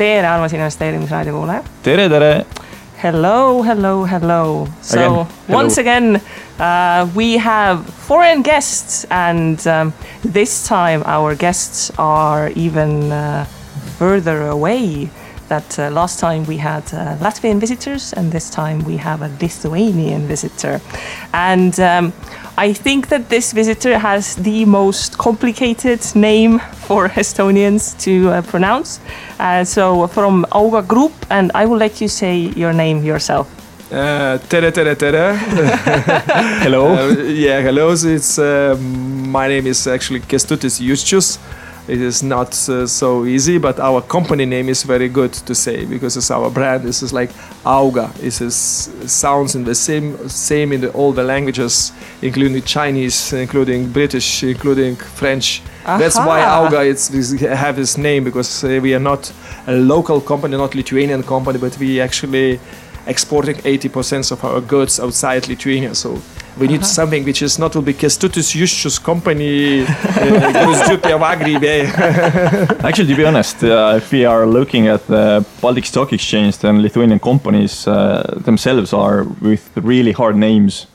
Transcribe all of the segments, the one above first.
tere, armas investeerimisraadio kuulaja. tere, tere. Hello, hello, hello. So Again, hello. once again, uh, we have foreign guests, and um, this time our guests are even uh, further away. That uh, last time we had uh, Latvian visitors, and this time we have a Lithuanian visitor. And um, I think that this visitor has the most complicated name for Estonians to uh, pronounce. Uh, so, from Auga Group, and I will let you say your name yourself. Uh, tere, tere, tere. Hello. Uh, yeah, hello. It's uh, my name is actually Kęstutis Juščius. It is not uh, so easy, but our company name is very good to say because it's our brand. This is like Auga. It is sounds in the same same in the, all the languages, including Chinese, including British, including French. That's why Auga it's we have this name because uh, we are not a local company, not Lithuanian company, but we actually exporting 80% of our goods outside Lithuania. So we need something which is not will be Kestutis Jusčius company, uh, Gruzdžiupė Vagrybė. Actually, to be honest, uh, if we are looking at the Baltic Stock Exchange, then Lithuanian companies uh, themselves are with really hard names.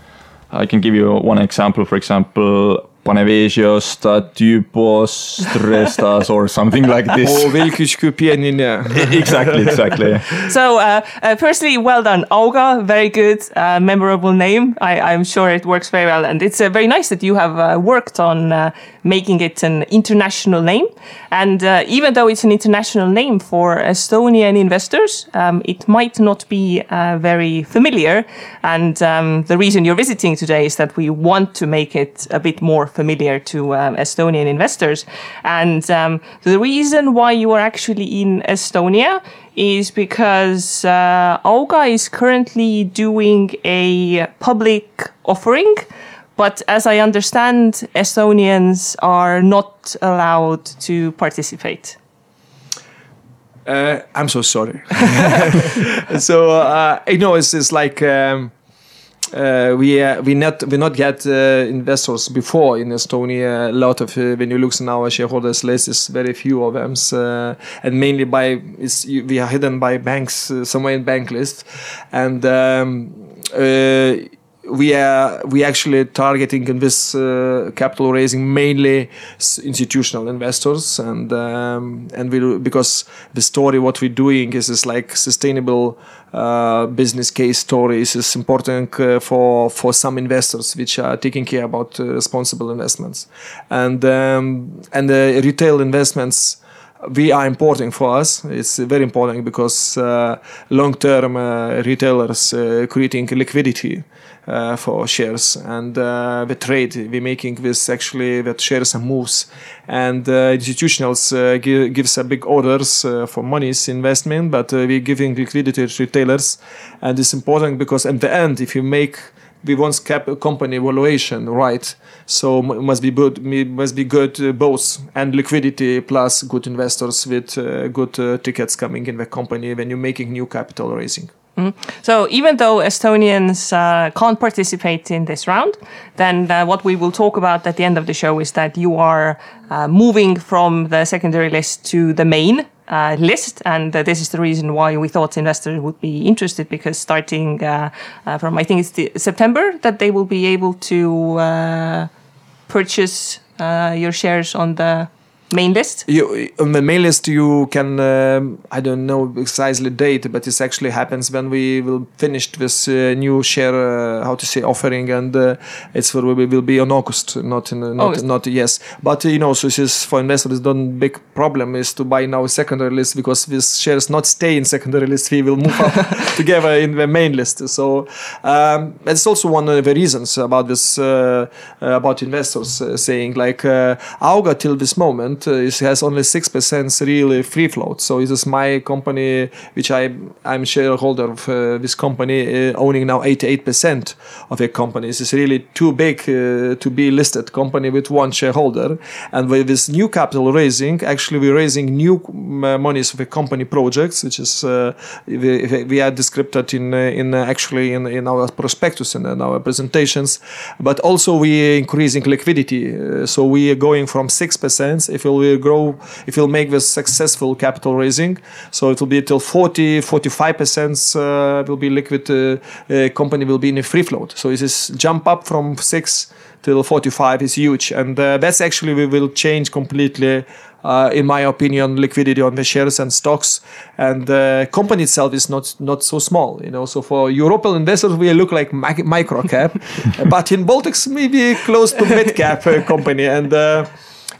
I can give you one example. For example, Panevėžios, Statybos, Strestas, or something like O this. Vilkiškių pieninė. exactly, exactly. So, uh, uh, firstly, well done, Auga. Very good, uh, memorable name. I, I'm sure it works very well, and it's uh, very nice that you have uh, worked on uh, making it an international name. And uh, even though it's an international name for Estonian investors, um, it might not be uh, very familiar. And um, the reason you're visiting today is that we want to make it a bit more familiar to um, Estonian investors. And um, the reason why you are actually in Estonia is because uh, is currently doing a public offering. But as I understand, Estonians are not allowed to participate. Uh, I'm so sorry. so uh, I know it's, it's like um, uh, we uh, we not we not get uh, investors before in Estonia. A lot of uh, when you look in our shareholders list, is very few of them, and mainly by we are hidden by banks uh, somewhere in bank list, and. Um, uh, we are we actually targeting in this uh, capital raising mainly institutional investors and um, and we because the story what we're doing is is like sustainable uh, business case stories is important uh, for for some investors which are taking care about uh, responsible investments. And um, and the retail investments we are important for us. It's very important because uh, long-term uh, retailers uh, creating liquidity uh, for shares. And uh, the trade we're making with actually that shares and moves. And uh, institutionals gi- gives a big orders for monies investment but we're giving liquidity to retailers. And it's important because at the end if you make we want cap company valuation right? So must be good must be good uh, both and liquidity plus good investors with uh, good uh, tickets coming in the company when you're making new capital raising. So even though Estonians uh, can't participate in this round, then uh, what we will talk about at the end of the show is that you are uh, moving from the secondary list to the main uh, list, and uh, this is the reason why we thought investors would be interested because starting uh, uh, from I think it's the September that they will be able to uh, purchase uh, your shares on the main list. you on the mail list you can um, i don't know precisely date but this actually happens when we will finish this uh, new share uh, how to say offering and uh, it's for we will be on august not in not, August. not yes but uh, you know so this is for investors the big problem is to buy now secondary list because these shares not stay in secondary list we will move up together in the main list so um, it's also one of the reasons about this uh, uh, about investors uh, saying like uh, auga till this moment uh, it has only 6% really free float. So this is my company which i i'm shareholder of uh, this company uh, owning now 88% of a company. This is really too big uh, to be listed company with one shareholder. And with this new capital raising actually we're raising new monies a company projects which is uh, we, we are described in in actually in, in our prospectus and in our presentations. But also we are increasing liquidity so we are going from 6% if if we'll grow, if we'll make this successful capital raising. So it will be till 40, 45 percent uh, will be liquid. Uh, uh, company will be in a free float. So it is jump up from six till 45 is huge, and uh, that's actually we will change completely uh, in my opinion, liquidity on the shares and stocks. And the company itself is not not so small, you know. So for European investors, we look like micro cap, but in Baltics, maybe close to mid cap uh, company. And uh,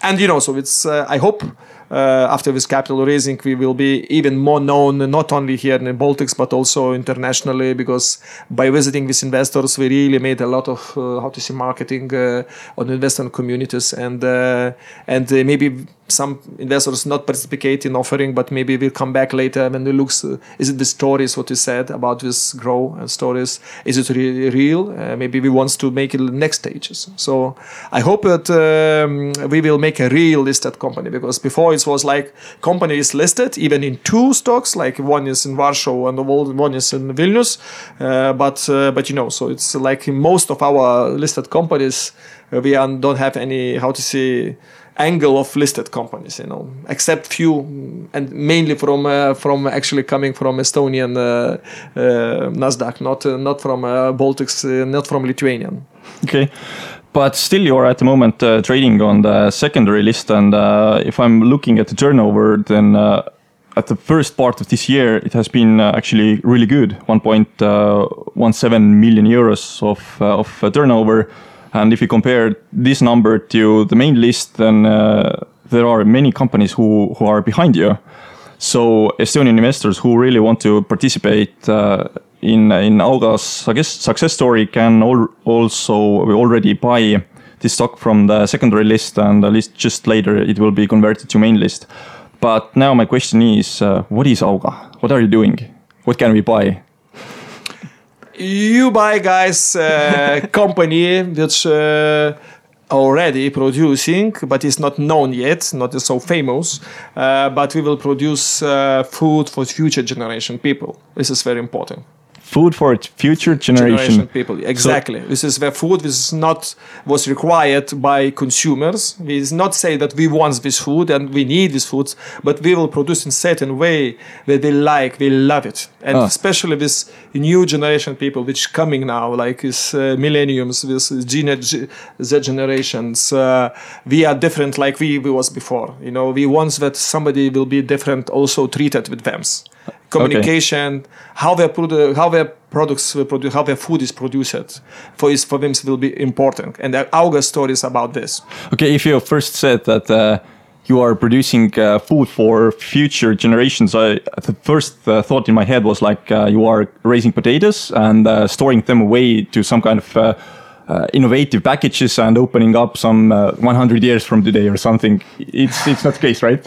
and you know, so it's uh, I hope uh, after this capital raising, we will be even more known, not only here in the Baltics, but also internationally, because by visiting these investors, we really made a lot of, uh, how to say, marketing uh, on investment communities. And, uh, and uh, maybe some investors not participate in offering, but maybe we'll come back later when it looks, uh, is it the stories, what you said about this grow and stories, is it really real? maybe we want to make it next stages. So I hope that um, we will make a real listed company, because before it was like company is listed even in two stocks, like one is in Warsaw and the one is in Vilnius. Uh, but uh, but you know, so it's like most of our listed companies, uh, we don't have any how to say angle of listed companies, you know, except few, and mainly from uh, from actually coming from Estonian uh, uh, Nasdaq, not not from Baltics, not from Lithuanian. Okay, but still you are at the moment uh, trading on the secondary list and uh, if i'm looking at the turnover then uh, at the first part of this year it has been uh, actually really good. 1.17 million euros of, uh, of uh, turnover and if you compare this number to the main list then there are many companies who, who are behind you so estonian investors who really want to participate in in Auga's I guess success story can all also already buy the stock from the secondary list and at least just later it will be converted to main list. But now my question is, uh, what is Auga? What are you doing? What can we buy? You buy, guys, a company which uh, already producing, but is not known yet, not so famous. Uh, but we will produce uh, food for future generation people. This is very important food for future generation, generation people. Exactly. So, this is where food is not was required by consumers. We is not say that we want this food and we need this food but we will produce in certain way that they like they love it. And ah. especially this new generation people which coming now like is uh, millenniums this G, z generations uh, we are different like we, we was before. You know we want that somebody will be different also treated with them communication, okay. how their produ- how their products produ- how their food is produced for is for them will be important. And our story is about this. Okay, if you first said that. Uh, you are producing uh, food for future generations. I, the first uh, thought in my head was like uh, you are raising potatoes and uh, storing them away to some kind of uh, innovative packages and opening up some 100 years from today or something. It's it's not the case, right?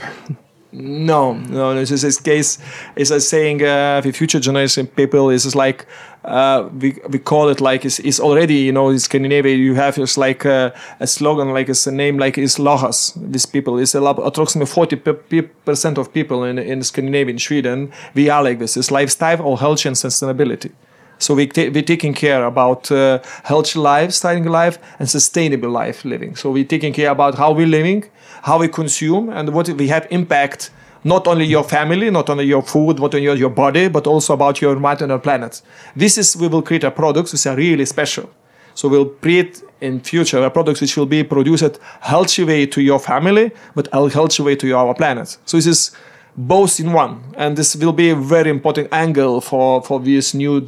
No, no, this is this case is a saying uh, the future generation people is like uh, we, we call it like it's, it's already you know in Scandinavia you have just like a, a slogan like it's a name like is Lohas these people. Is a lot, approximately 40 percent of people in in Scandinavia in Sweden we are like this. It's lifestyle or health and sustainability. So we we're taking care about uh, healthy lifestyle life and sustainable life living. So we're taking care about how we're living how we consume and what we have impact not only your family, not only your food, not only your body, but also about your environment and our planet. This is we will create a products which are really special. So we'll create in future a products which will be produced healthy way to your family, but a healthy way to our planet. So this is both in one, and this will be a very important angle for for this new.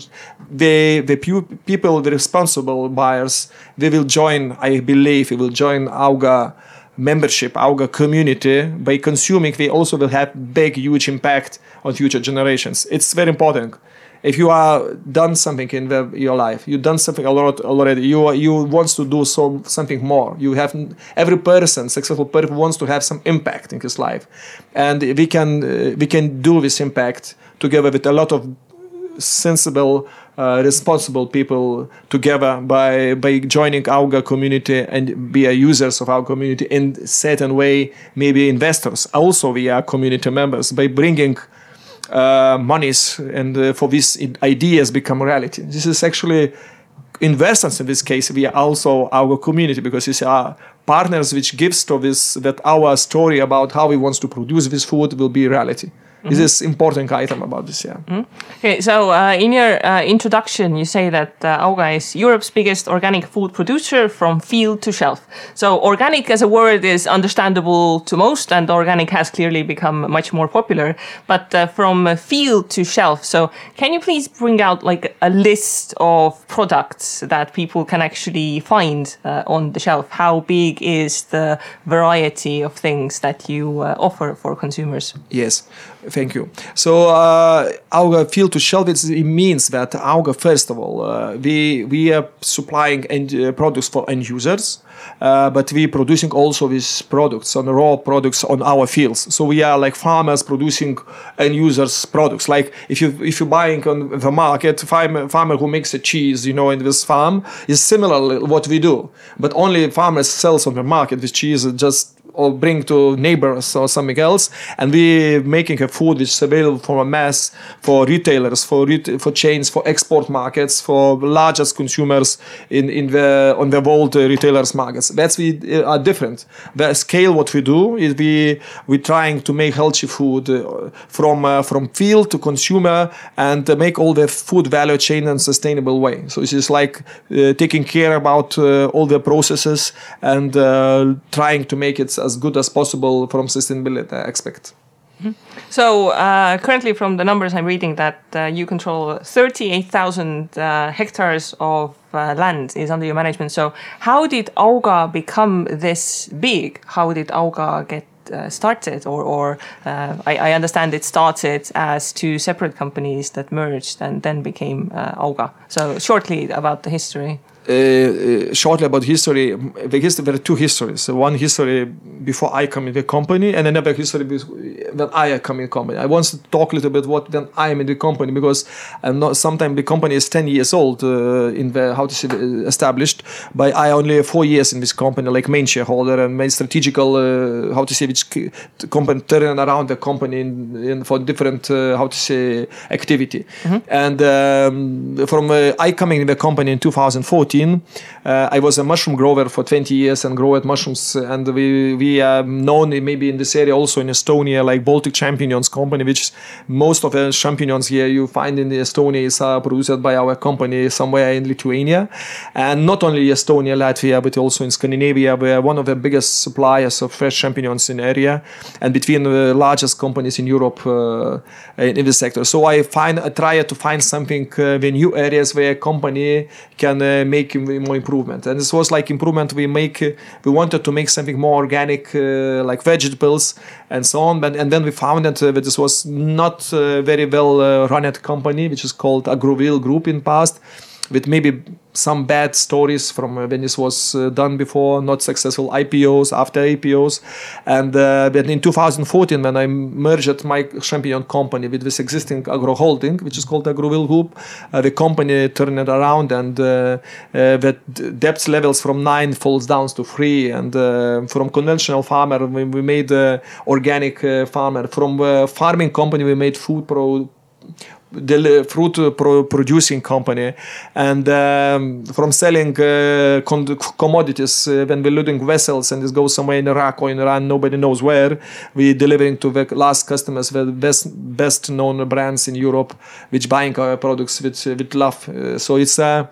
The the people, the responsible buyers, they will join. I believe, they will join Auga membership, our community, by consuming, we also will have big, huge impact on future generations. It's very important. If you are done something in the, your life, you've done something a lot already. You you wants to do so something more. You have every person, successful person, wants to have some impact in his life, and we can uh, we can do this impact together with a lot of sensible uh, responsible people together by by joining our community and be users of our community in certain way maybe investors. Also we are community members by bringing uh, monies and uh, for these ideas become reality. This is actually investors in this case, we are also our community because it's our partners which gives to this that our story about how we want to produce this food will be reality. This is important item about this, yeah. Okay, so uh, in your uh, introduction, you say that uh, Auga is Europe's biggest organic food producer from field to shelf. So, organic as a word is understandable to most, and organic has clearly become much more popular. But uh, from field to shelf, so can you please bring out like a list of products that people can actually find uh, on the shelf? How big is the variety of things that you uh, offer for consumers? Yes, thank you. So uh, Auga field to shelf it means that Auga first of all uh, we we are supplying end, uh, products for end users. Uh, but we are producing also these products on raw products on our fields. So we are like farmers producing end users products. Like if you if you're buying on the market, farmer, farmer who makes a cheese, you know, in this farm is similar what we do. But only farmers sells on the market this cheese just or bring to neighbors or something else and we making a food which is available for a mass for retailers for for chains for export markets for largest consumers in in the on the world uh, retailers markets. That's we uh, are different. The scale what we do is we we trying to make healthy food uh, from uh, from field to consumer and make all the food value chain in a sustainable way. So it's just like uh, taking care about uh, all the processes and trying to make it as good as possible from sustainability aspect. So uh, currently, from the numbers I'm reading, that uh, you control 38,000 uh, hectares of uh, land is under your management. So how did Auga become this big? How did Auga get uh, started? Or, or uh, I, I understand it started as two separate companies that merged and then became Auga. So shortly about the history. Uh, uh, shortly about history, the history, there are two histories. So one history before I come in the company, and another history when I come in the company. I want to talk a little bit what when I am in the company because I'm not. Sometimes the company is ten years old uh, in the how to say uh, established, but I only four years in this company, like main shareholder and main strategical uh, how to say which company turning around the company in, in for different uh, how to say activity. And um, from uh, I coming in the company in 2014, uh, I was a mushroom grower for 20 years and grow at mushrooms. And we we are known maybe in this area also in Estonia like Baltic Champignons company, which most of the champignons here you find in Estonia is uh, produced by our company somewhere in Lithuania, and not only Estonia, Latvia, but also in Scandinavia. We are one of the biggest suppliers of fresh champignons in area, and between the largest companies in Europe uh, in, in this sector. So I find I try to find something uh, the new areas where a company can uh, make im- more improvement. And this was like improvement we make. We wanted to make something more organic, uh, like vegetables and so on. But and then we found that, uh, that this was not uh, very well uh, run company, which is called Agrowill Group in past with maybe some bad stories from uh, when this was uh, done before, not successful IPOs, after IPOs. And uh, but in 2014, when I merged my champion company with this existing agro holding, which is called Agrowill Group, uh, the company turned it around and uh, uh, the depth levels from nine falls down to three. And from conventional farmer, we, we made organic farmer. From farming company, we made food pro fruit pro- producing company. And um, from selling uh, commodities uh, when we're loading vessels and this goes somewhere in iraq or in iran nobody knows where we delivering to the last customers the best best known brands in europe which buying our products with, with love. Uh, so it's uh,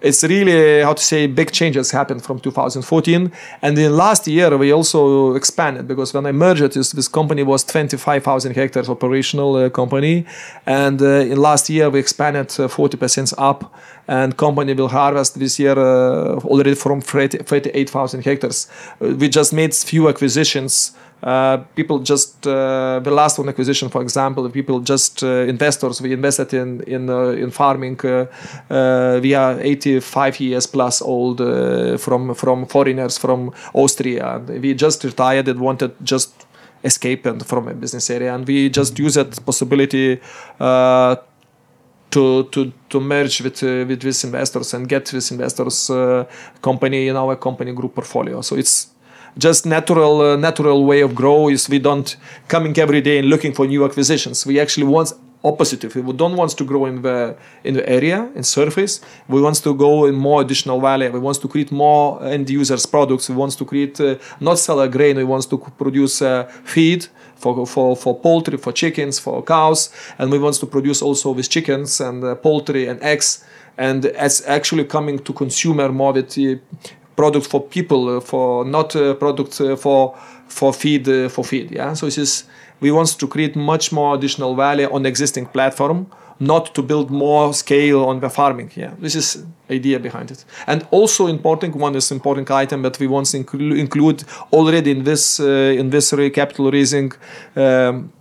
it's really how to say big changes happened from 2014 and in last year we also expanded because when i merged this, this company was 25000 hectares operational uh, company. And uh, in last year we expanded uh, 40% up. And company will harvest this year uh, already from 30 38000 hectares. Uh, we just made few acquisitions uh, people just uh, the last one acquisition, for example, people just uh, investors we invested in in uh, in farming. Uh, uh, we are 85 years plus old uh, from from foreigners from Austria. And we just retired and wanted just escape and from a business area, and we just use that possibility. Uh, to, to, to merge with uh, with these investors and get these investors uh, company in our company group portfolio. So it's just natural uh, natural way of grow is we don't coming every day and looking for new acquisitions. We actually want opposite. If we don't want to grow in the in the area in surface, we want to go in more additional value. We want to create more end users products. We want to create uh, not sell a grain. We want to produce uh, feed for, for, for poultry, for chickens, for cows, and we want to produce also with chickens and uh, poultry and eggs. And it's actually coming to consumer more with the product for people, uh, for not uh, product uh, for for feed for feed. Yeah, so this is we want to create much more additional value on existing platform not to build more scale on the farming yeah this is idea behind it and also important one is important item that we want to inclu- include already in this in this capital raising um,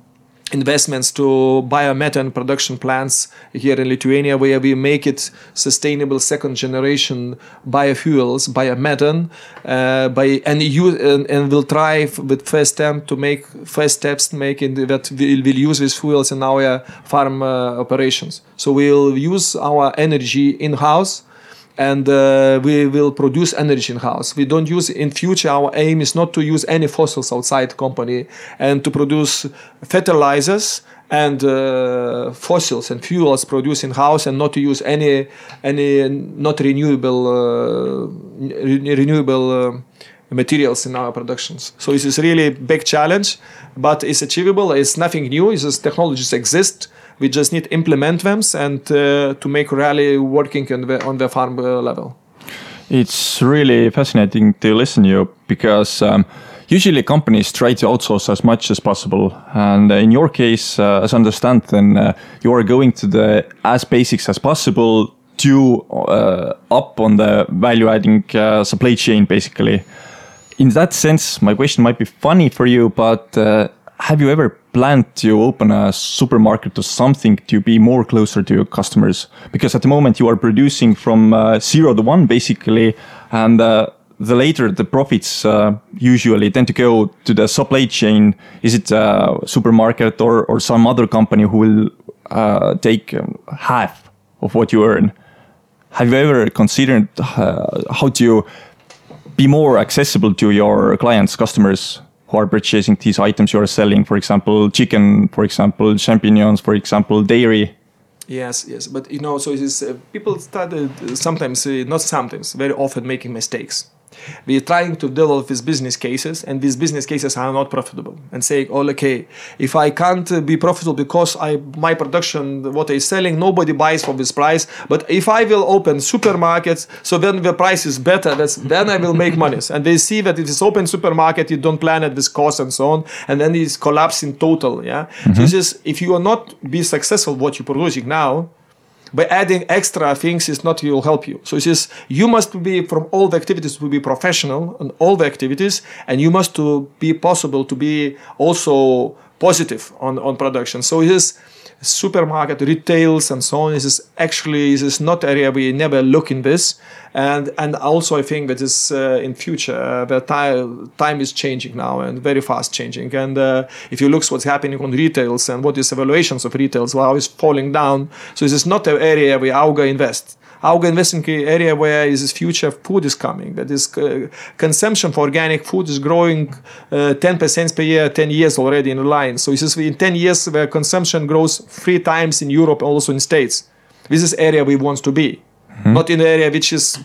investments to biomethane production plants here in Lithuania, where we make it sustainable second generation biofuels, biomethane, uh, by and use and, and will try with first step to make first steps making that we will use these fuels in our farm uh, operations. So we'll use our energy in house and uh, we will produce energy in house. We don't use in future. Our aim is not to use any fossils outside company and to produce fertilizers and uh, fossils and fuels produced in house and not to use any any not renewable uh, re- renewable uh, materials in our productions. So this is really big challenge, but it's achievable. It's nothing new. It's just technologies exist we just need implement them and uh, to make really working on the, on the farm uh, level. It's really fascinating to listen to you because um, usually companies try to outsource as much as possible. And in your case, uh, as I understand, then uh, you are going to the as basics as possible to uh, up on the value adding uh, supply chain, basically. In that sense, my question might be funny for you, but have you ever planned to open a supermarket or something to be more closer to your customers? Because at the moment you are producing from uh, zero to one basically, and uh, the later the profits uh, usually tend to go to the supply chain. Is it a supermarket or, or some other company who will uh, take um, half of what you earn? Have you ever considered uh, how to be more accessible to your clients, customers? Who are purchasing these items you are selling, for example, chicken, for example, champignons, for example, dairy. Yes, yes, but you know, so it is, uh, people started uh, sometimes, uh, not sometimes, very often making mistakes we're trying to develop these business cases and these business cases are not profitable. And saying oh okay if i can't be profitable because i my production what i'm selling nobody buys for this price. But if i will open supermarkets so then the price is better. That's then i will make money. And they see that if it's open supermarket you don't plan at this cost and so on and then it's collapsing total yeah? Mm-hmm. so this is if you are not be successful what you're producing now by adding extra things is not will help you. So it says you must be from all the activities to be professional on all the activities, and you must to be possible to be also positive on, on production. So it is supermarket, retails, and so on. This is actually this is not area we never look in this, and and also I think that is uh, in future uh, the time time is changing now and very fast changing. And uh, if you look what's happening on retails and what is evaluations of retails, well is falling down. So this is not an area where Auga invest. Investing area where is this future food is coming. That is uh, consumption for organic food is growing uh, 10% per year, 10 years already in line. So this is in 10 years where consumption grows three times in Europe, and also in States. This is area we want to be, mm-hmm. not in the area which is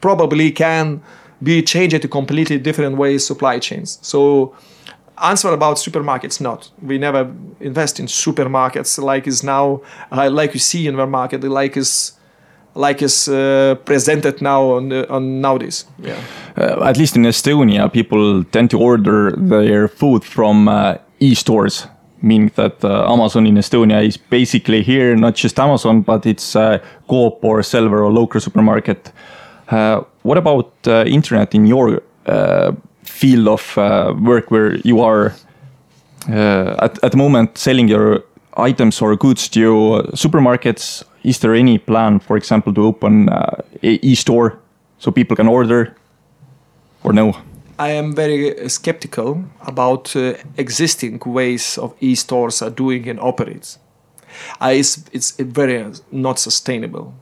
probably can be changed to completely different ways supply chains. So answer about supermarkets not we never invest in supermarkets like is now uh, like you see in the market like is like is uh, presented now on, on nowadays. Yeah. Uh, at least in Estonia, people tend to order their food from uh, e-stores, meaning that uh, Amazon in Estonia is basically here, not just Amazon, but it's uh, Coop or Selver or local supermarket. Uh, what about internet in your field of work where you are at, at the moment selling your items or goods to supermarkets? Is there any plan, for example, to open uh, a e-store so people can order, or no? I am very skeptical about uh, existing ways of e-stores are doing and operates. Uh, it's, it's very not sustainable.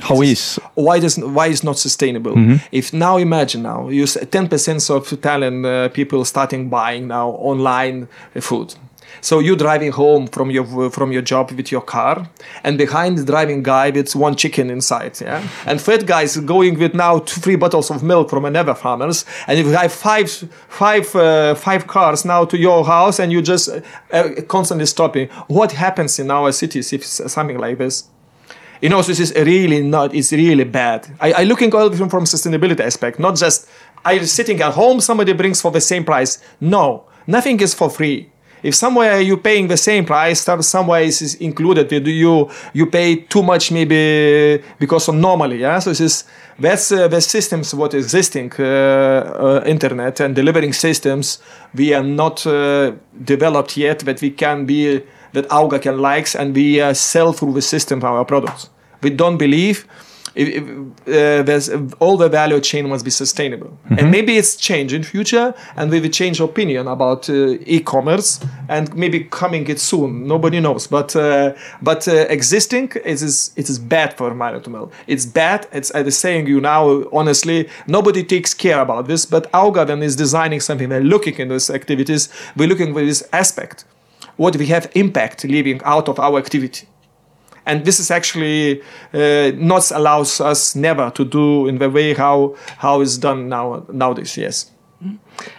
How is why does why is not sustainable? Mm -hmm. If now imagine now you ten percent of Italian uh, people starting buying now online food, So you're driving home from your from your job with your car, and behind the driving guy with one chicken inside, yeah. And fat guy is going with now two, three bottles of milk from another farmers, and you have five five uh, five cars now to your house, and you just uh, constantly stopping, what happens in our cities if something like this? You know, this is really not. It's really bad. I, I looking all from from sustainability aspect, not just I sitting at home, somebody brings for the same price. No, nothing is for free if somewhere you're paying the same price, somewhere is included. You you pay too much maybe because of normally. Yeah, so this is that's uh, the systems what existing uh, uh, internet and delivering systems we are not uh, developed yet that we can be that Auga can likes and we uh, sell through the system our products. We don't believe if, if, uh, there's all the value chain must be sustainable. Mm-hmm. and maybe it's change in future and we will change opinion about uh, e-commerce and maybe coming it soon. Nobody knows. But uh, but uh, existing it is it is bad for Maritime it's bad. It's I was saying you now honestly nobody takes care about this but Auga then is designing something. They're looking in these activities. We're looking for this aspect. What we have impact living out of our activity and this is actually uh, not allows us never to do in the way how how is done now nowadays. Yes.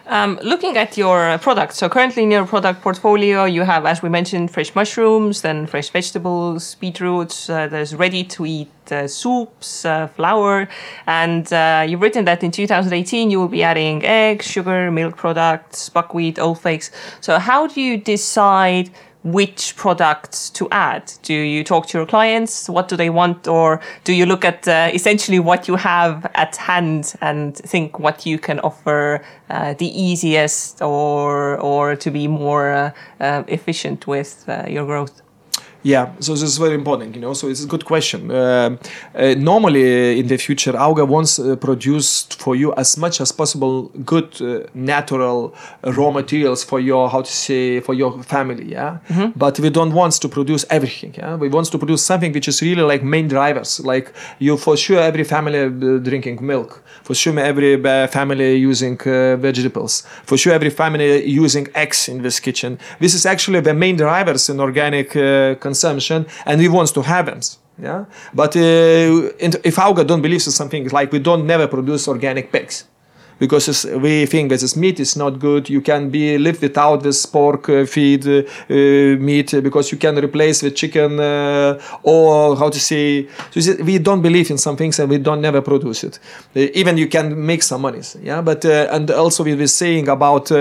Um, looking at your product, so currently in your product portfolio, you have, as we mentioned, fresh mushrooms, then fresh vegetables, beetroots. Uh, there's ready-to-eat uh, soups, uh, flour, and uh, you've written that in 2018 you will be adding eggs, sugar, milk products, buckwheat, oat flakes. So how do you decide? Which products to add? Do you talk to your clients? What do they want? Or do you look at uh, essentially what you have at hand and think what you can offer uh, the easiest or, or to be more uh, uh efficient with uh, your growth? Yeah, so this is very important, you know. So it's a good question. Uh, uh, normally, in the future, Auga wants uh, produce for you as much as possible good uh, natural raw materials for your how to say for your family. Yeah, mm-hmm. but we don't want to produce everything. Yeah, we want to produce something which is really like main drivers. Like you, for sure, every family uh, drinking milk. For sure, every uh, family using vegetables. For sure, every family using eggs in this kitchen. This is actually the main drivers in organic consumption consumption and we want to have them yeah but uh, if Auga don't believe in something like we don't never produce organic pigs because we think that this meat is not good. You can be live without this pork uh, feed uh, uh, meat because you can replace with chicken uh, or how to say. So we don't believe in some things and we don't never produce it. Uh, even you can make some money. Yeah, but uh, and also we were saying about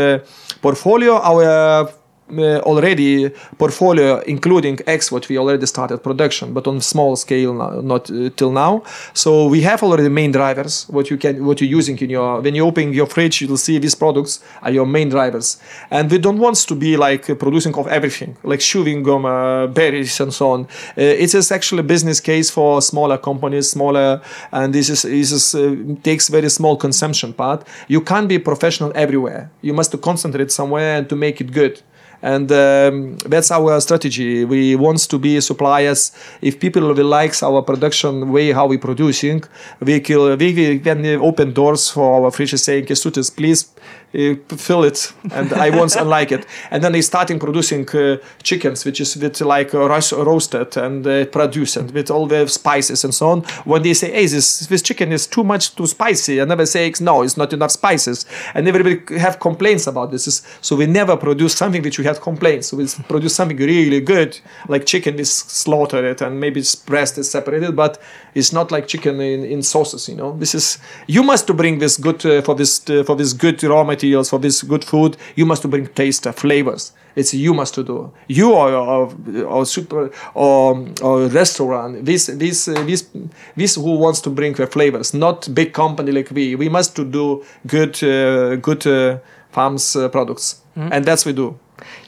portfolio our uh, already portfolio including X what we already started production but on small scale not uh, till now. So we have already main drivers what you can what you're using in your when you open your fridge you'll see these products are your main drivers. And we don't want to be like producing of everything like chewing gum uh, berries and so on. Uh, it is actually business case for smaller companies smaller and this is this is uh, takes very small consumption part. You can't be professional everywhere. You must concentrate somewhere and to make it good and um, that's our strategy. We want to be suppliers. If people will like our production way, how we producing, we can we can open doors for our fridge saying, "Kęstutis, please fill it and I once unlike it. And then they starting producing uh, chickens, which is with like uh, roasted and uh, produced and with all the spices and so on. When they say, hey, this, this chicken is too much too spicy, I never say, no, it's not enough spices. And everybody have complaints about this. So we never produce something which we have complaints. So we produce something really good, like chicken is slaughtered and maybe it's breast is separated, but it's not like chicken in, in sauces, you know. This is, you must to bring this good, uh, for this, uh, for this good raw material materials for this good food you must bring taste flavors. It's you must do. You or or, or super or, or restaurant. This this this this who wants to bring the flavors not big company like we. We must to do good uh, good uh, farms uh, products. Mm-hmm. and that's we do.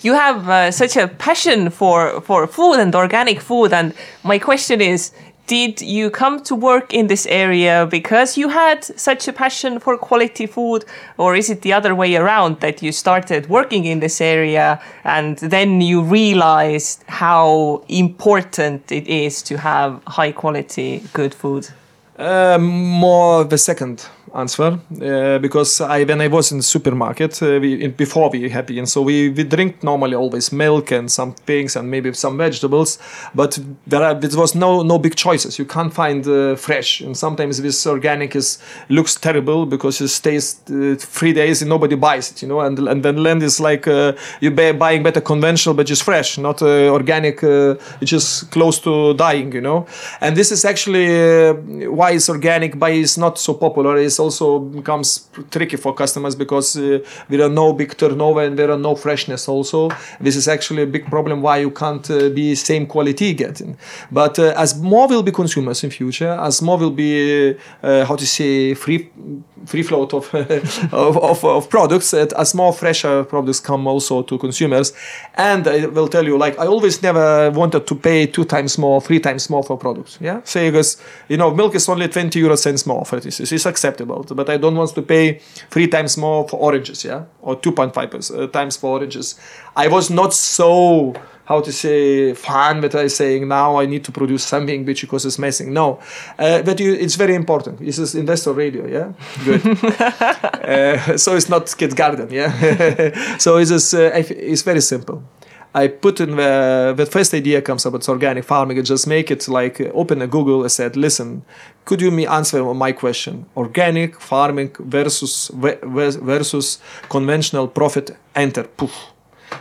You have uh, such a passion for for food and organic food. And my question is did you come to work in this area because you had such a passion for quality food? Or is it the other way around that you started working in this area and then you realized how important it is to have high quality good food? Uh, more the second answer uh, because I when I was in the supermarket uh, we, in, before we had been so we, we drink normally always milk and some things and maybe some vegetables but there, are, was no no big choices. You can't find uh, fresh. And sometimes this organic is looks terrible because it stays three days and nobody buys it you know and and then land is like you buy buying better conventional but just fresh not organic which is close to dying you know. And this is actually why it's organic but it's not so popular it also becomes tricky for customers because uh, there are no big turnover and there are no freshness also. This is actually a big problem why you can't uh, be same quality getting. But uh, as more will be consumers in future as more will be uh, how to say free free float of, of, of, of, products as more fresher products come also to consumers. And i will tell you like i always never wanted to pay two times more three times more for products yeah? Say because you know milk is only 20 euro cents more for this. It's acceptable but i don't want to pay three times more for oranges yeah or 2.5 uh, times for oranges i was not so how to say fun but I saying now I need to produce something which because it's messing. No, uh, but you, it's very important. This is investor radio, yeah. Good. uh, so it's not Kid Garden, yeah. so it's just, uh, it's very simple. I put in the, the first idea comes up, it's organic farming. I just make it like open a Google. I said, listen, could you me answer my question? Organic farming versus versus conventional profit. Enter. Poof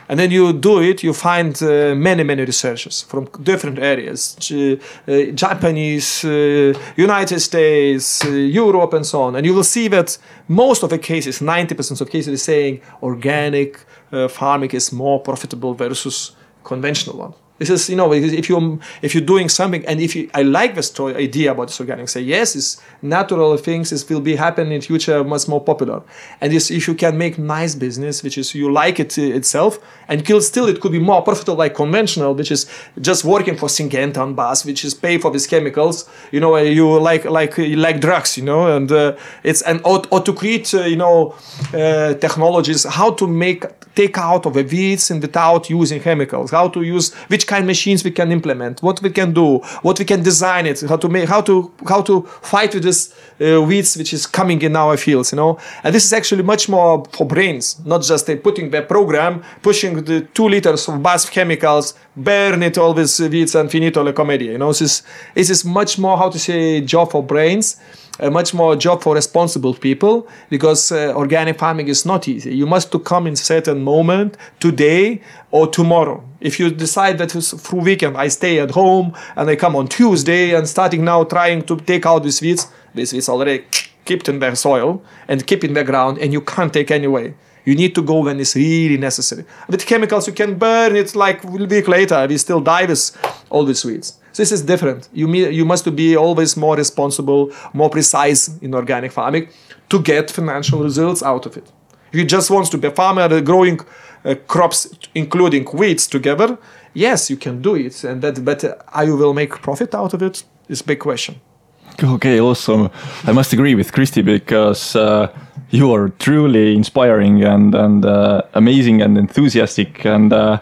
and then you do it you find uh, many many researchers from different areas uh, japanese uh, united states uh, europe and so on and you will see that most of the cases 90% of cases are saying organic uh, Uh, farming is more profitable versus conventional one this is, you know, if you if you're doing something, and if you, I like this idea about this organic, say yes, it's natural things. It will be happening in future, much more popular. And this, if you can make nice business, which is you like it uh, itself, and still it could be more profitable like conventional, which is just working for Syngenta and BASF, which is pay for these chemicals. You know, you like like you like drugs, you know, and uh, it's and or, or to create, uh, you know, uh, technologies how to make take out of the weeds and without using chemicals, how to use which which kind of machines we can implement, what we can do, what we can design it, how to make, how to how to fight with this uh, weeds which is coming in our fields, you know. And this is actually much more for brains, not just uh, putting the program, pushing the two liters of BASF chemicals, burn it all with weeds and finito la commedia. You know, this is this is much more how to say job for brains a much more job for responsible people because uh, organic farming is not easy. You must to come in certain moment today or tomorrow. If you decide that through weekend I stay at home and I come on Tuesday and starting now trying to take out these weeds, these weeds already kept in the soil and keep in the ground and you can't take anyway. You need to go when it's really necessary. With chemicals, you can burn it like a week later. We still die with all these weeds. This is different. You, mean, you must be always more responsible, more precise in organic farming to get financial results out of it. If you just want to be a farmer growing uh, crops, including weeds together, yes, you can do it. And that, but uh, you will make profit out of it is a big question. Okay, awesome. I must agree with Christy because uh, you are truly inspiring and and uh, amazing and enthusiastic and uh,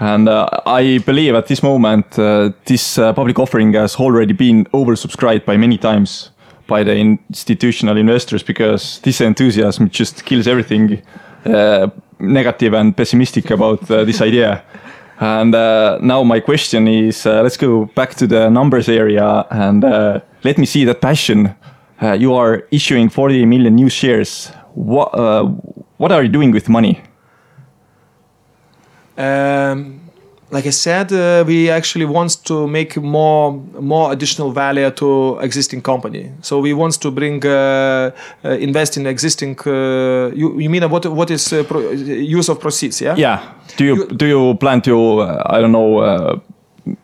and uh, I believe at this moment, uh, this uh, public offering has already been oversubscribed by many times by the institutional investors because this enthusiasm just kills everything uh, negative and pessimistic about uh, this idea. And uh, now my question is, let's go back to the numbers area and let me see that passion. you are issuing 40 million new shares. What, what are you doing with money? Um, like I said, uh, we actually want to make more more additional value to existing company. So we want to bring uh, uh, invest in existing. Uh, you, you mean what what is uh, pro- use of proceeds? Yeah. Yeah. Do you, you do you plan to uh, I don't know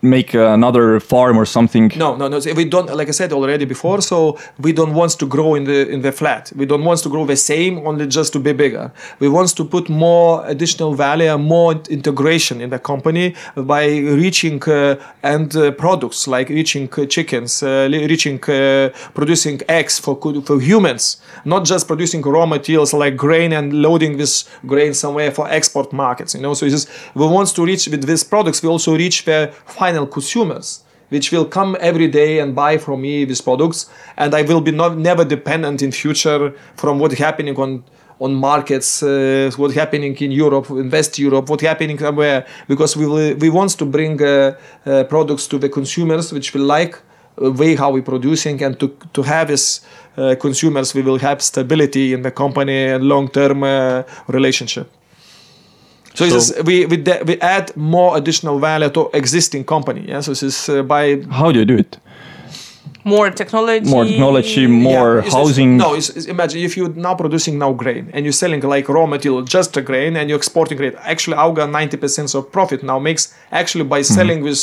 make another farm or something? No no no. We don't like i said already before so we don't want to grow in the in the flat. We don't want to grow the same only just to be bigger. We want to put more additional value more integration in the company by reaching uh, end uh, products like reaching uh, chickens uh, reaching uh, producing eggs for for humans not just producing raw materials like grain and loading this grain somewhere for export markets you know? So just, we want to reach with these products we also reach the final consumers which will come every day and buy from me these products, and I will be not never dependent in future from what happening on on markets, uh, what happening in Europe, in West Europe, what happening somewhere, because we will, we want to bring uh, uh, products to the consumers which will like uh, way how we producing. And to to have as uh, consumers we will have stability in the company and long term uh, relationship. So, So- it's just, we we, de- we add more additional value to existing company. Yeah, so this is uh, by How do you do it? More technology. More technology, more yeah, it's just- housing. no, it's, it's- imagine if you're now producing now grain and you're selling like raw material, just a grain, and you're exporting grain. Actually, Auga 90% of profit now makes actually by selling with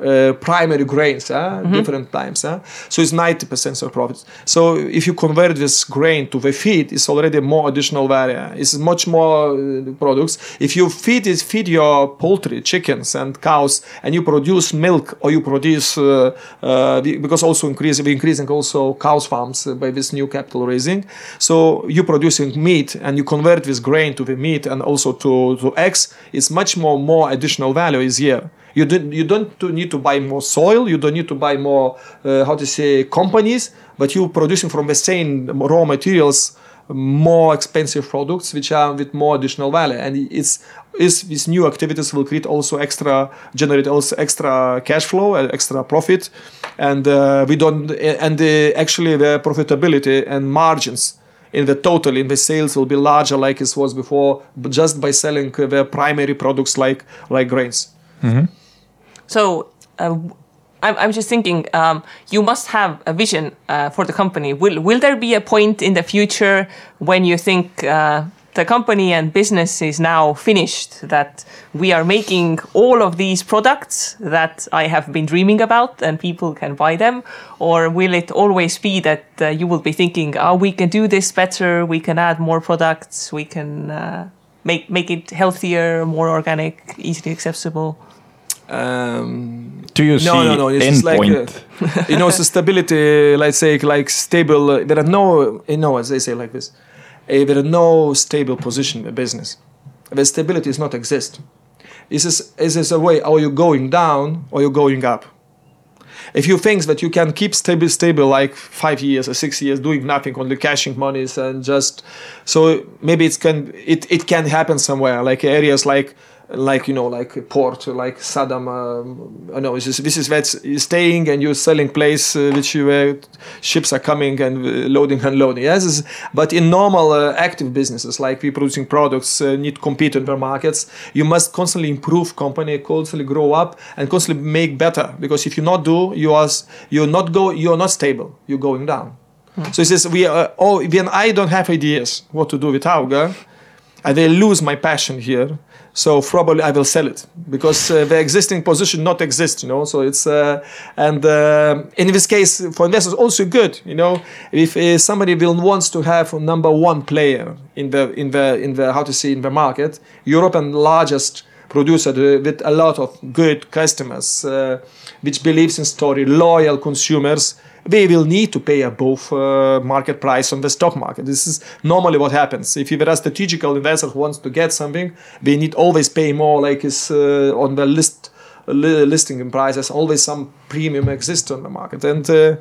uh, primary grains, uh, different times. Uh, so it's 90% of profits. So if you convert this grain to the feed, it's already more additional value. It's much more uh, products. If you feed it, feed your poultry, chickens and cows, and you produce milk or you produce uh, uh, because also increase we increasing also cows farms by this new capital raising. So you producing meat and you convert this grain to the meat and also to, to eggs. It's much more more additional value is here. You don't you don't need to buy more soil. You don't need to buy more uh, how to say companies, but you're producing from the same raw materials more expensive products which are with more additional value. And it's is these new activities will create also extra generate also extra cash flow uh, extra profit. And uh, we don't and uh, actually the profitability and margins in the total in the sales will be larger like it was before just by selling the primary products like like grains So uh, I'm, just thinking, um, you must have a vision uh, for the company. Will will there be a point in the future when you think uh, the company and business is now finished, that we are making all of these products that I have been dreaming about, and people can buy them, or will it always be that uh, you will be thinking, oh, we can do this better, we can add more products, we can uh, make make it healthier, more organic, easily accessible? Um, Do you see no, no, no. It's just like point? uh, you know, it's a stability. Let's say like stable. Uh, there are no, you know, as they say like this, uh, there are no stable position in the business. The stability does not exist. This is this is a way. Are you going down or you going up? If you think that you can keep stable, stable like five years or six years, doing nothing, only cashing monies and just, so maybe it can it, it can happen somewhere like areas like like you know like a port like Saddam. Um, I know this is this is that's you're staying and you're selling place uh, which you uh, ships are coming and uh, loading and unloading. Yes, but in normal uh, active businesses like we producing products uh, need to compete in their markets. You must constantly improve company, constantly grow up and constantly make better because if you not do, you are you're not go you're not stable. You're going down. So it says we are oh when I don't have ideas what to do with Auga, I will lose my passion here. So probably I will sell it because uh, the existing position not exist, you know. So it's uh, and uh, in this case for investors also good, you know. If uh, somebody will wants to have number one player in the in the in the how to say in the market, European largest producer with a lot of good customers, uh, which believes in story, loyal consumers, they will need to pay above uh, market price on the stock market. This is normally what happens. If you're a strategical investor who wants to get something, they need always pay more, like is uh, on the list li- listing prices. Always some premium exists on the market, and uh,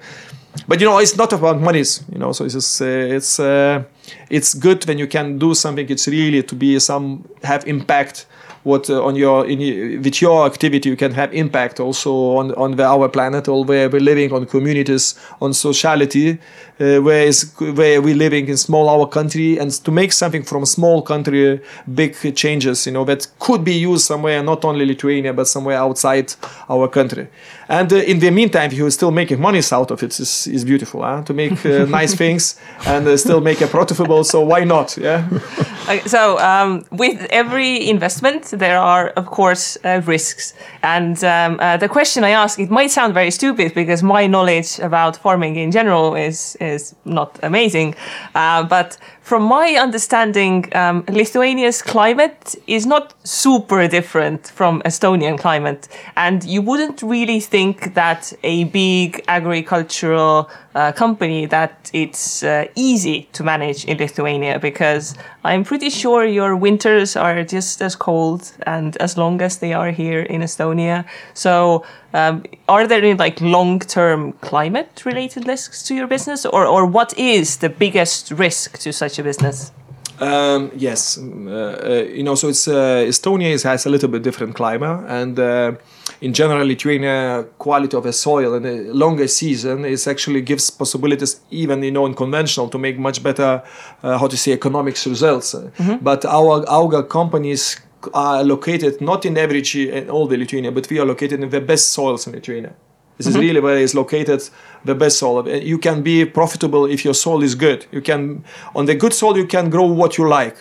but you know it's not about monies. You know, so it's just, uh, it's uh, it's good when you can do something. It's really to be some have impact what uh, on your in with your activity you can have impact also on on the, our planet or where we're living on communities on sociality uh, where is where we're living in small our country and to make something from a small country big changes you know that could be used somewhere not only Lithuania but somewhere outside our country. And uh, in the meantime if you're still making money out of it. Is, is beautiful huh? to make uh, nice things and uh, still make it profitable so why not yeah? Uh, so um, with every investment there are of course uh, risks. And um, uh, the question i ask it might sound very stupid because my knowledge about farming in general is is not amazing uh, but from my understanding, um, Lithuania's climate is not super different from Estonian climate, and you wouldn't really think that a big agricultural uh, company that it's uh, easy to manage in Lithuania because I'm pretty sure your winters are just as cold and as long as they are here in Estonia. So, um, are there any like long-term climate-related risks to your business, or or what is the biggest risk to such a business? Um, yes, um, uh, uh, you know, so it's uh, Estonia is, has a little bit different climate, and uh, in general, Lithuania quality of the soil and the longer season is actually gives possibilities even you know in conventional to make much better uh, how to say economics results. But our our companies are located not in average in all the Lithuania, but we are located in the best soils in Lithuania. This is really where it's located the best soil. Uh, You can be profitable if your soil is good. You can on the good soil you can grow what you like.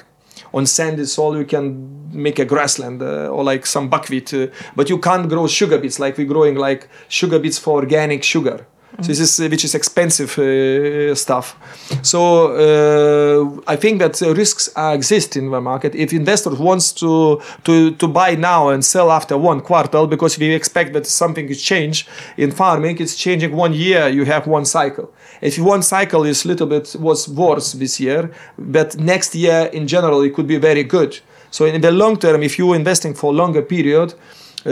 On sandy soil you can make a grassland uh, or like some buckwheat, uh, but you can't grow sugar beets like we're growing like sugar beets for organic sugar. So this is uh, which is expensive uh, stuff. So uh, I think that risks exist in the market. If investors wants to to to buy now and sell after one quarter, because we expect that something is change in farming, it's changing one year. You have one cycle. If one cycle is little bit was worse this year, but next year in general it could be very good. So in the long term, if you're investing for longer period,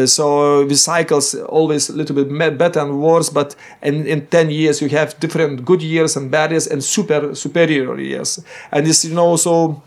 so the cycles always a little bit better and worse, but in, in 10 years you have different good years and bad years and super superior years. And this, you know, so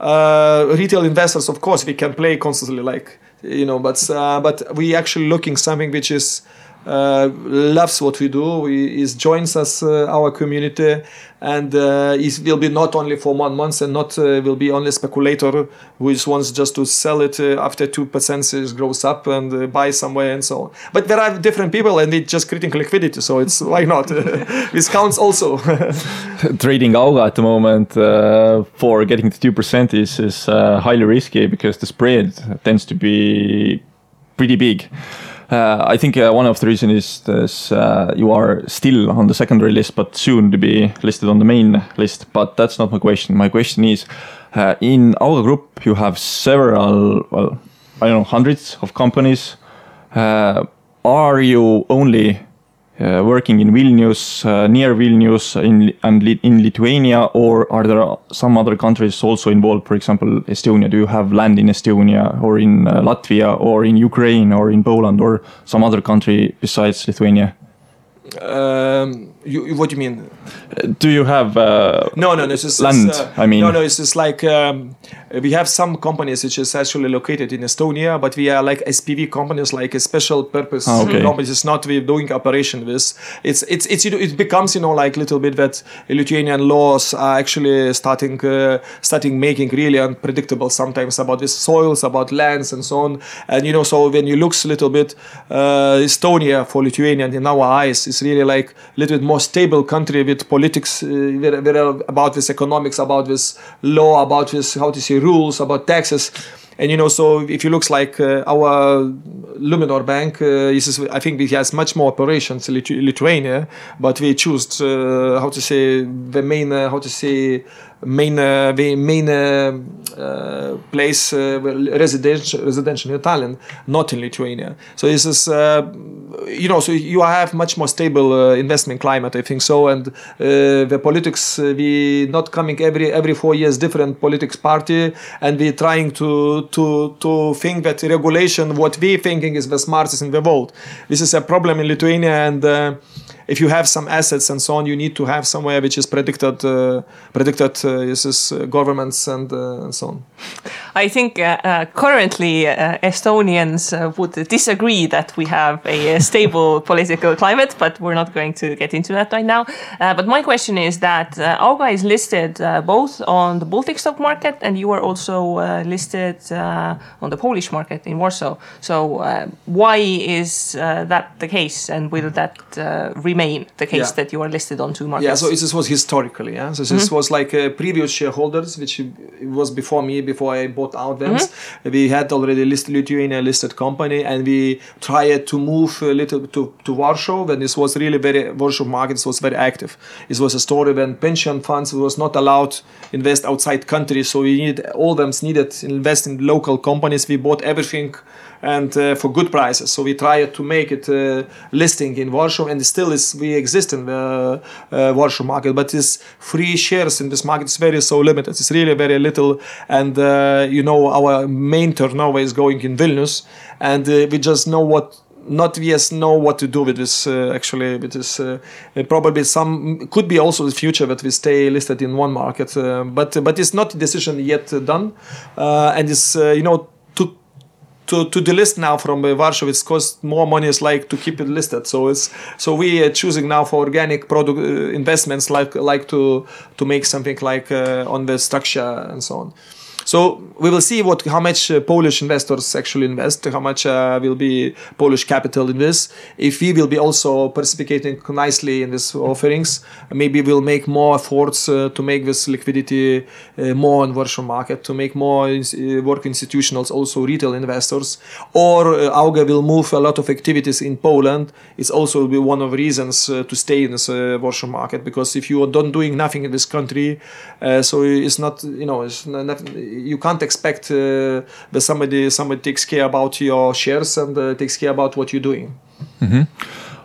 uh, retail investors, of course, we can play constantly like, you know, but, uh, but we actually looking something which is uh, loves what we do. He joins us uh, our community, and uh, he will be not only for one month and not uh, will be only speculator who wants just to sell it uh, after two percent grows up and uh, buy somewhere and so on. But there are different people, and it's just creating liquidity, so it's why not? this counts also. trading Auga at the moment uh, for getting to two percent is is uh, highly risky because the spread tends to be pretty big. Uh, I think uh, one of the reasons is this, uh, you are still on the secondary list, but soon to be listed on the main list. But that's not my question. My question is, uh, in Auga Group, you have several, well, I don't know, hundreds of companies. Uh, are you only uh, working in Vilnius, uh, near Vilnius, in and Li- in Lithuania, or are there some other countries also involved? For example, Estonia. Do you have land in Estonia, or in uh, Latvia, or in Ukraine, or in Poland, or some other country besides Lithuania? um, you, you- what do you mean? Do you have? Uh, No, no, no. It's just, Land, it's, uh, I mean. no, no. It's just like um, we have some companies which is actually located in Estonia, but we are like SPV companies, like a special purpose Ah, okay. companies. It's not we doing operation with. It's it's it's you know, it becomes you know like little bit that Lithuanian laws are actually starting uh, starting making really unpredictable sometimes about this soils, about lands and so on. And you know, so when you looks a little bit, uh, Estonia for Lithuanian in our eyes is really like a little bit more stable country with politics, uh, very about this economics, about this law, about this how to say rules, about taxes. And you know, so if you looks like uh, our Luminor Bank, uh, is, I think it has much more operations in Lithuania, but we choose uh, how to say the main uh, how to say main uh, main uh, uh, place uh, residential residential in Tallinn, not in Lithuania. So this is uh, you know so you have much more stable investment climate, I think so, and the politics we not coming every every four years different politics party, and we trying to to to think that regulation what we thinking is the smartest in the world. This is a problem in Lithuania and. If you have some assets and so on, you need to have somewhere which is predicted, uh, predicted uh, this is uh, governments and, uh, and so on. I think currently Estonians would disagree that we have a, stable political climate, but we're not going to get into that right now. But my question is that uh, Auga is listed both on the Baltic stock market and you are also listed on the Polish market in Warsaw. So why is that the case and will that uh, remain the case Yeah. that you are listed on two markets? Yeah, so this was historically. Yeah, so this was like uh, previous shareholders, which was before me, before I bought out them. Mm-hmm. We had already listed Lithuania listed company, and we tried to move a little to, to Warsaw when this was really very Warsaw market was very active. It was a story when pension funds was not allowed invest outside country, so we need all them needed invest in local companies. We bought everything and uh, for good prices. So we tried to make it uh, listing in Warsaw, and still is we exist in the uh, Warsaw market, but this free shares in this market is very so limited. It's really very little, and uh, you know our main turnover is going in Vilnius, and uh, we just know what not we yes know what to do with this uh, actually with this uh, probably some could be also the future that we stay listed in one market uh, but but it's not a decision yet done and it's you know to, to delist now from uh, Warsaw, it's cost more money. It's like to keep it listed. So it's so we are choosing now for organic product uh, investments, like like to to make something like uh, on the structure and so on. So we will see what how much uh, Polish investors actually invest, how much uh, will be Polish capital in this. If we will be also participating nicely in these offerings, maybe we'll make more efforts uh, to make this liquidity more on Warsaw market, to make more work institutionals, also retail investors, or Auga will move a lot of activities in Poland. It's also be one of the reasons to stay in this Warsaw market because if you are not doing nothing in this country, so it's not you know it's not, you can't expect uh, that somebody somebody takes care about your shares and uh, takes care about what you're doing. Mm-hmm.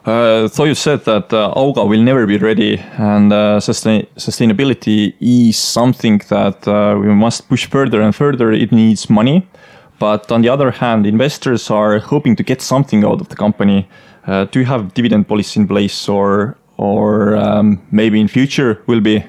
Uh, so you said that uh, Auga will never be ready, and uh, sustain- sustainability is something that uh, we must push further and further. It needs money, but on the other hand, investors are hoping to get something out of the company. Uh, do you have dividend policy in place, or or um, maybe in future will be?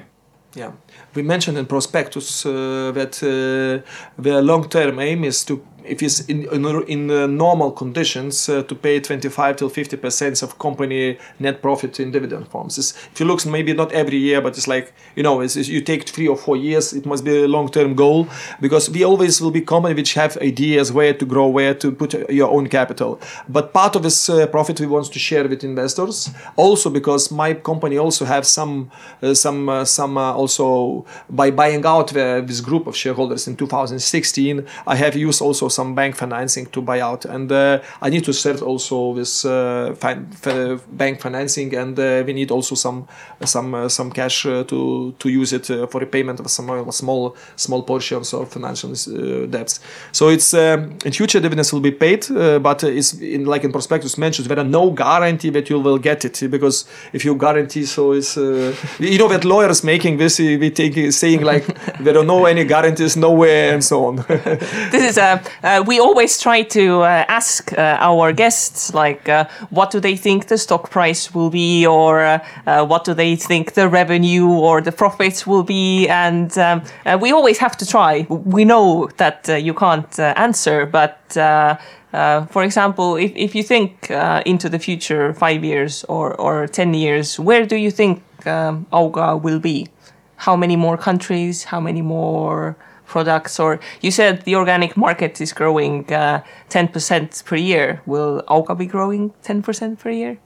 Yeah we mentioned in prospectus uh, that uh, the long-term aim is to if it's in in, in normal conditions uh, to pay 25 till 50 percent of company net profit in dividend forms. It's, if you look, maybe not every year, but it's like you know, it's, it's, you take three or four years. It must be a long-term goal because we always will be company which have ideas where to grow, where to put your own capital. But part of this uh, profit we want to share with investors. Also because my company also have some uh, some uh, some uh, also by buying out this group of shareholders in 2016, I have used also some bank financing to buy out, and uh, I need to start also this uh, fi- bank financing, and uh, we need also some some uh, some cash uh, to to use it uh, for repayment of some small small portions of financial debts. So it's in future dividends will be paid, but it's in like in prospectus mentions there are no guarantee that you will get it because if you guarantee, so it's you know that lawyers making this we take saying like there are no any guarantees nowhere and so on. this is a uh, we always try to uh, ask uh, our guests, like, uh, what do they think the stock price will be, or uh, uh, what do they think the revenue or the profits will be, and um, we always have to try. We know that you can't answer, but. for example, if, if you think into the future, five years or, or 10 years, where do you think um, Auga will be? How many more countries? How many more products or you said the organic market is growing uh, 10% per year. Will Auga be growing 10% per year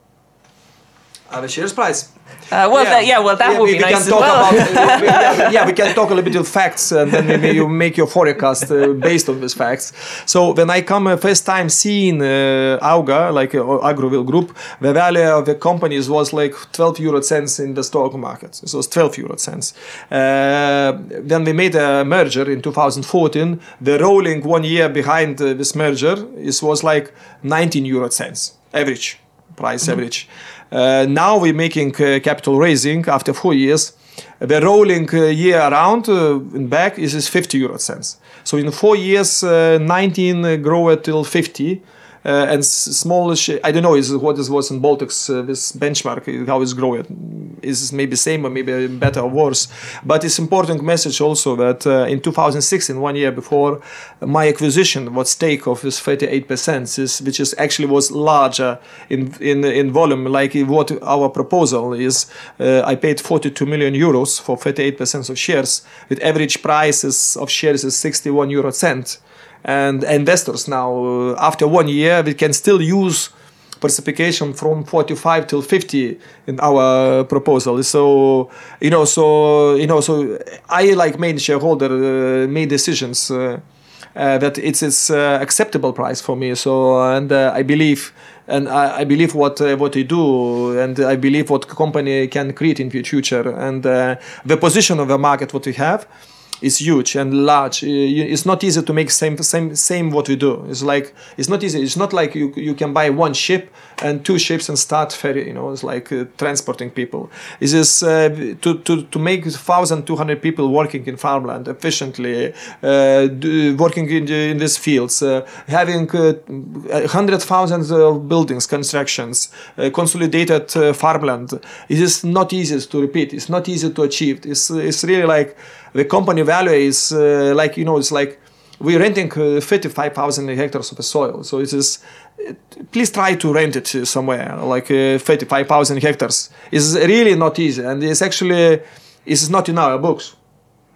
uh, the shares price uh, well, yeah. That, yeah, well, that yeah, would we, be we nice can talk well. about, yeah, yeah, we can talk a little bit of facts, and then maybe you make your forecast uh, based on these facts. So when I come uh, first time seeing uh, Auga, like uh, Agrowill Group, the value of the companies was like 12 euro cents in the stock market. So it was 12 euro cents. Uh, then we made a merger in 2014. The rolling one year behind uh, this merger is was like 19 euro cents average price mm-hmm. average. Uh, now we're making uh, capital raising after four years. The rolling uh, year around back is, is 50 euro cents. So in four years, 19 grow till 50 uh, and smallish. I don't know is what is was in Baltics uh, this benchmark how it's growing is maybe same or maybe better or worse. But it's important message also that uh, in 2016, one year before, my acquisition what stake of is 38 percent, which is actually was larger in in in volume. Like what our proposal is, uh, I paid 42 million euros for 38 percent of shares. With average prices of shares is 61 euro cent and investors now uh, after one year we can still use participation from 45 till 50 in our proposal so you know so you know so i like main shareholder uh, made decisions uh, uh, that it's it's uh, acceptable price for me. So and uh, I believe and I, I believe what uh, what they do, and I believe what company can create in the future, and the position of the market what we have is huge and large. Uh, It's not easy to make same same same what we do. It's like it's not easy. It's not like you you can buy one ship and two ships and start ferry. You know, it's like uh, transporting people. It's just uh, to to to make thousand two hundred people working in farmland efficiently, uh, working in in these fields, uh, having uh, hundred thousands of buildings, constructions, uh, consolidated uh, farmland. It is not easy to repeat. It's not easy to achieve. It's it's really like the company value is uh, like you know it's like we're renting uh, 55,000 hectares of soil so it is please try to rent it uh, somewhere like uh, 55,000 hectares. Is really not easy and it's actually it's not in our books.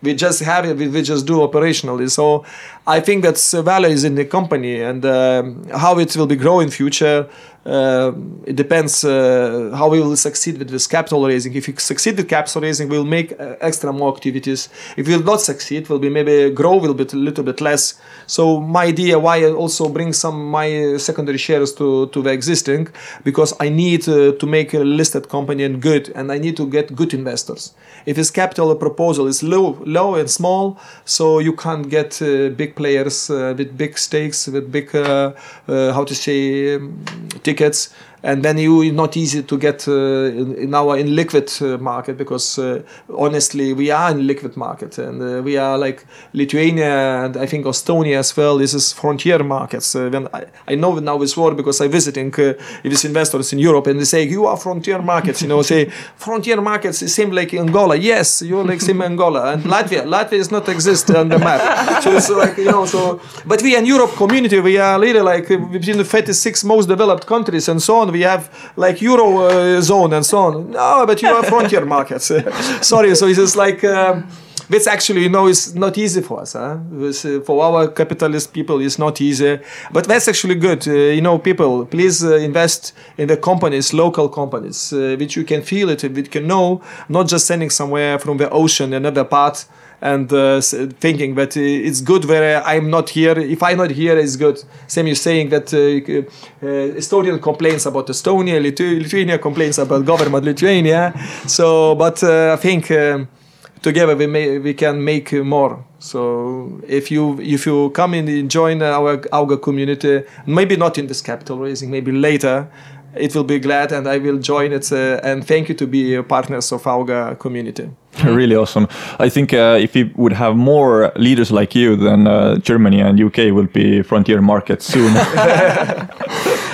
We just have it we just do operationally. So i think that value is in the company and um, how it will be grow in future uh, it depends uh, how we will succeed with this capital raising. If we succeed with capital raising we'll make uh, extra more activities. If we will not succeed will be maybe grow little bit a little bit less. So my idea why i also bring some my secondary shares to to the existing because i need to make a listed company and good and i need to get good investors. If his capital proposal is low low and small so you can't get uh, players uh, with big stakes with big uh, uh, how to say um, tickets and then you not easy to get uh, in, in our in liquid uh, market because uh, honestly we are in liquid market and uh, we are like Lithuania and I think Estonia as well. This is frontier markets. Uh, when I, I know now this word because I visiting uh, these investors in Europe and they say you are frontier markets you know say frontier markets is same like Angola. Yes you're like same Angola and Latvia Latvia does not exist on the map. So it's like you know so but we in Europe community. We are really like between the 36 most developed countries and so on we have like euro uh, zone and so on. No but you are frontier markets. Sorry so it's just like um, it's actually you know it's not easy for us huh? It's, uh, for our capitalist people it's not easy. But that's actually good. Uh, you know people please uh, invest in the companies local companies uh, which you can feel it which you can know not just sending somewhere from the ocean another part and uh, thinking that uh, it's good where I'm not here. If I'm not here, it's good. Same you saying that uh, uh, Estonian complains about Estonia, Lithu- Lithuania complains about government Lithuania. So, but uh, I think um, together we may we can make more. So if you if you come and join our Auga community, maybe not in this capital raising, maybe later. It will be glad, and I will join it. Uh, and thank you to be partners of Auga community. Really awesome. I think uh, if we would have more leaders like you, then uh, Germany and UK will be frontier markets soon.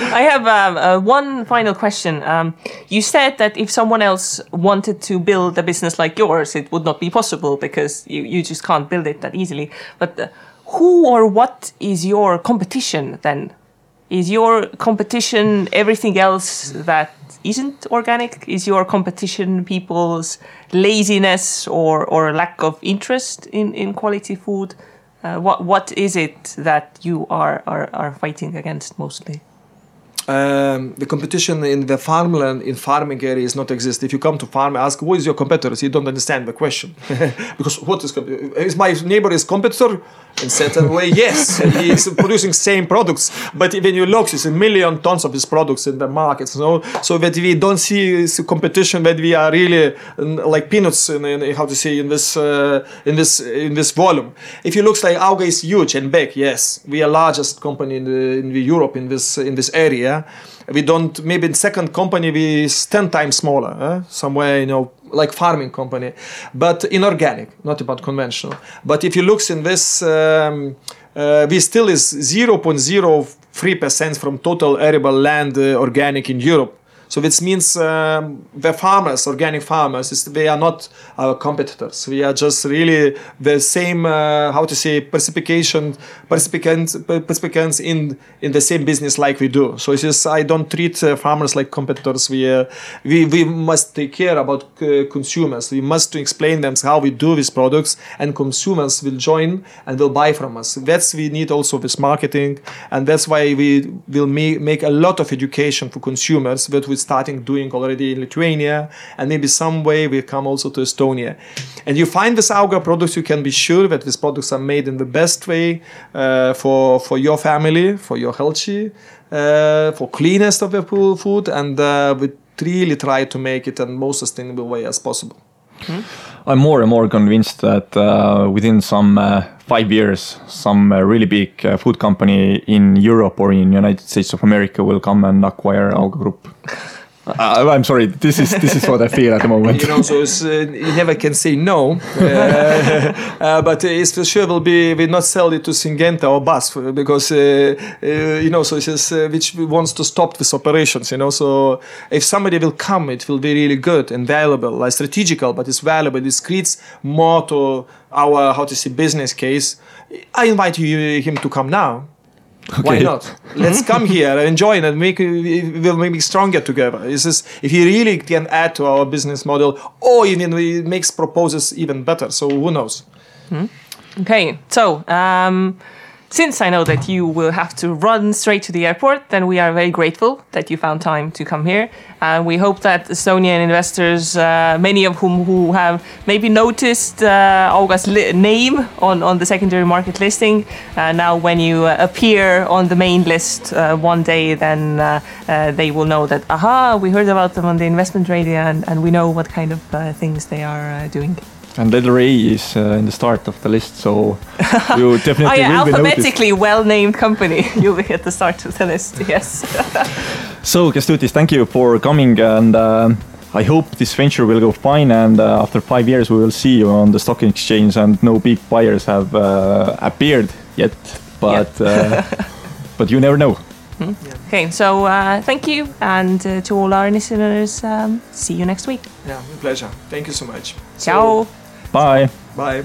I have um, uh, one final question. Um, you said that if someone else wanted to build a business like yours, it would not be possible because you, you just can't build it that easily. But uh, who or what is your competition then? Is your competition everything else that isn't organic? Is your competition people's laziness or, or lack of interest in, in quality food? Uh, what what is it that you are, are, are fighting against mostly? Um, the competition in the farmland in farming area is not exist. If you come to farm, ask who is your competitors, you don't understand the question because what is is my neighbor is competitor in certain way? Yes, he is producing same products, but when you look, it's a million tons of his products in the market. So so that we don't see competition that we are really like peanuts in, in how to say in this uh, in this in this volume. If you look like Auga is huge and big, yes, we are largest company in the in the Europe in this in this area. We don't maybe in second company we is ten times smaller, eh? somewhere you know like farming company, but inorganic, not about conventional. But if you look in this, um, uh, we still is 0.03 percent from total arable land uh, organic in Europe. So this means um, the farmers, organic farmers, is, they are not our competitors. We are just really the same, uh, how to say, participation, participants, in in the same business like we do. So it's just I don't treat uh, farmers like competitors. We uh, we we must take care about uh, consumers. We must explain them how we do these products, and consumers will join and will buy from us. That's we need also this marketing, and that's why we will make make a lot of education for consumers, but with starting doing already in Lithuania, and maybe some way we come also to Estonia. And you find this Auga products, you can be sure that these products are made in the best way uh, for for your family, for your healthy, uh, for cleanest of the food, and uh, we really try to make it in most sustainable way as possible. I'm more and more convinced that uh, within some uh, five years, some uh, really big uh, food company in Europe or in United States of America will come and acquire Auga Group. I, I'm sorry. This is this is what I feel at the moment. you know, so uh, you never can say no. Uh, uh, but it's for sure will be we not sell it to Syngenta or BASF because uh, uh, you know, so uh, which wants to stop these operations. You know, so if somebody will come, it will be really good and valuable, like strategical, but it's valuable. It creates more to our how to say business case. I invite you him to come now. Why not? Let's come here, enjoy it, and make we'll make it stronger together. This is if he really can add to our business model, or even he makes proposals even better. So who knows? Okay, so um, since I know that you will have to run straight to the airport, then we are very grateful that you found time to come here. And we hope that Estonian investors, uh, many of whom who have maybe noticed uh, Auga's li- name on, on the secondary market listing, uh, now when you uh, appear on the main list uh, one day, then uh, uh, they will know that, aha, we heard about them on the investment radio and, and we know what kind of uh, things they are uh, doing. And letter A is uh, in the start of the list, so you definitely Oh yeah, will be noticed. alphabetically well-named company. You'll be at the start of the list. Yes. So, Kęstutis, thank you for coming, and uh, I hope this venture will go fine. And uh, after five years, we will see you on the stock exchange, and no big buyers have uh, appeared yet, but uh, but you never know. okay, so uh, thank you, and uh, to all our listeners, um, see you next week. Yeah, my pleasure. Thank you so much. Ciao. So, bye.